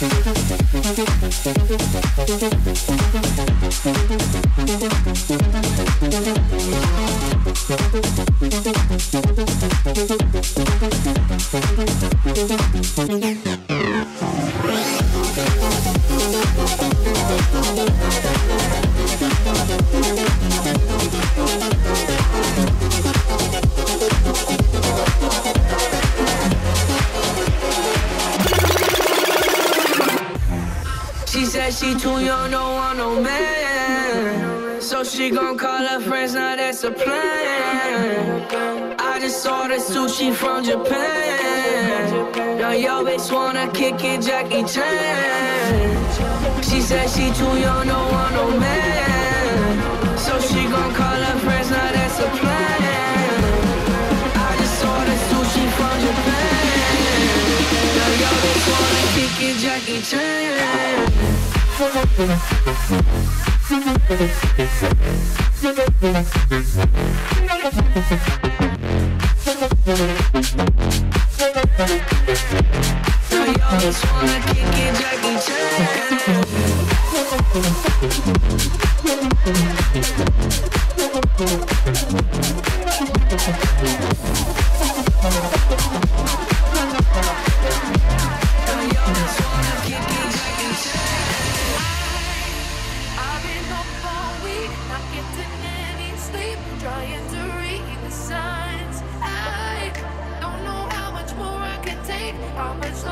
Thank you. she from Japan. Now yo bitch wanna kick it, Jackie Chan. She said she too young, no one, no man. So she gon' call her friends, now that's a plan. I just sushi from Japan. Now wanna kick it, Jackie Chan. I always wanna kick it, Jackie. promise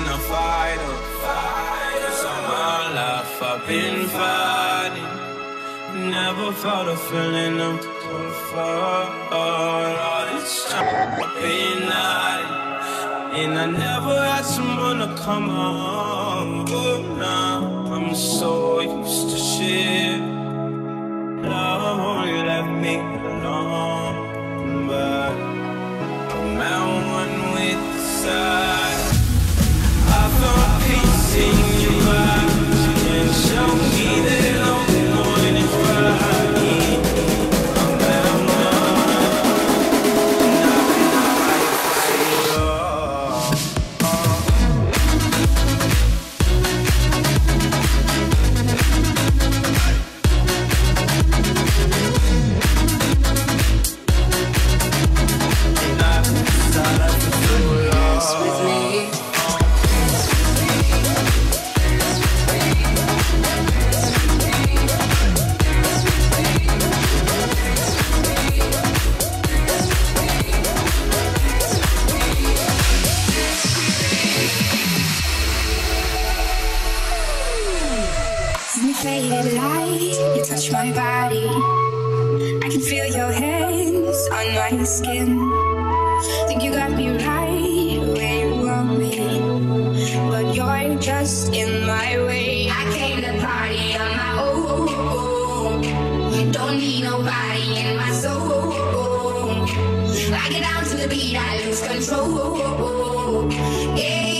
been a fighter. Oh. Cause all my life I've been fighting. Never felt a feeling of comfort. All this time I've been hiding. And I never had someone to come home. But now I'm so used to shit. Love won't let me alone. But I'm out one with the side. I get out to the beat, I lose control. Yeah.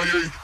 Kanye.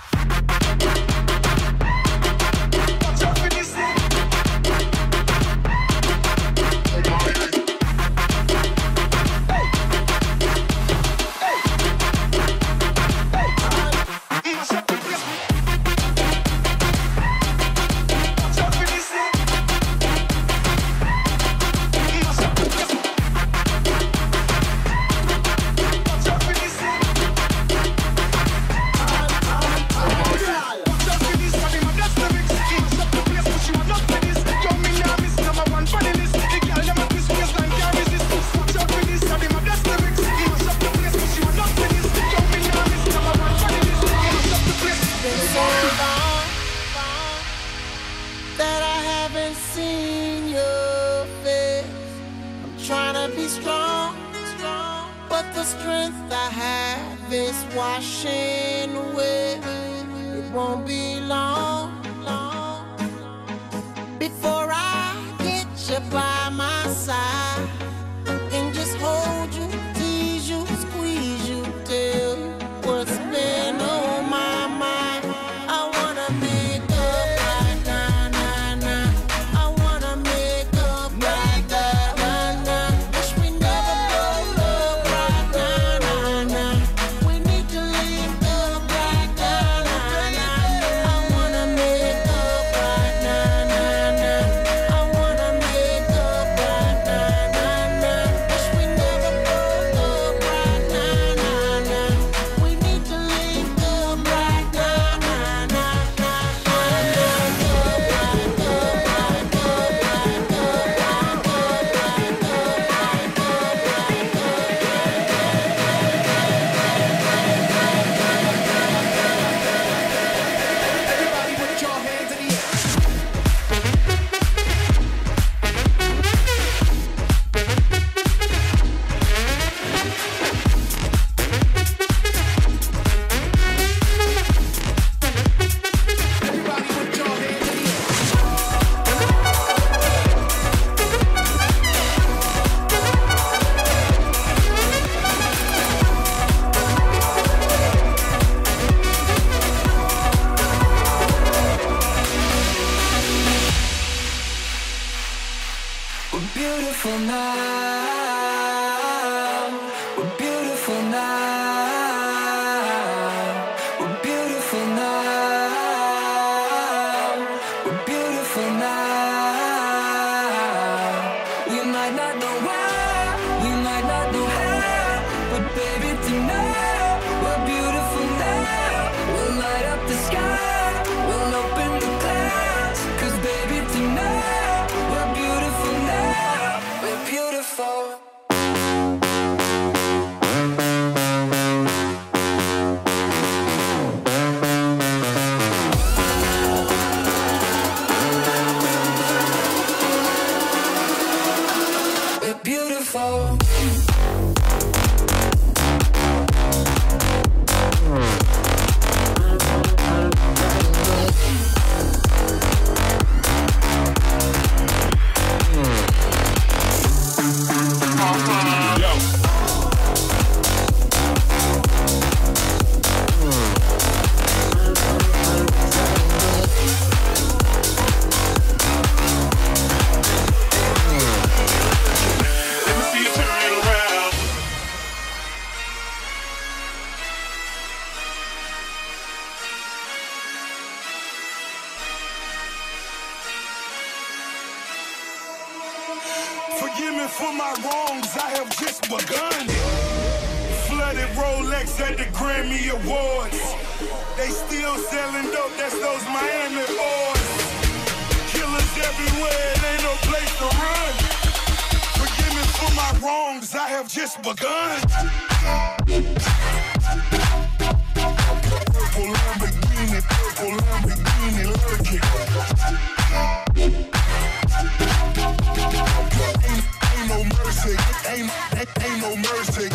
Me for my wrongs, I have just begun. Flooded Rolex at the Grammy Awards. They still selling dope, that's those Miami boys. Killers everywhere, it ain't no place to run. Forgive me for my wrongs, I have just begun. Purple Lamborghini, purple Lamborghini, lurking. Mercy, ain't, ain't, ain't no mercy.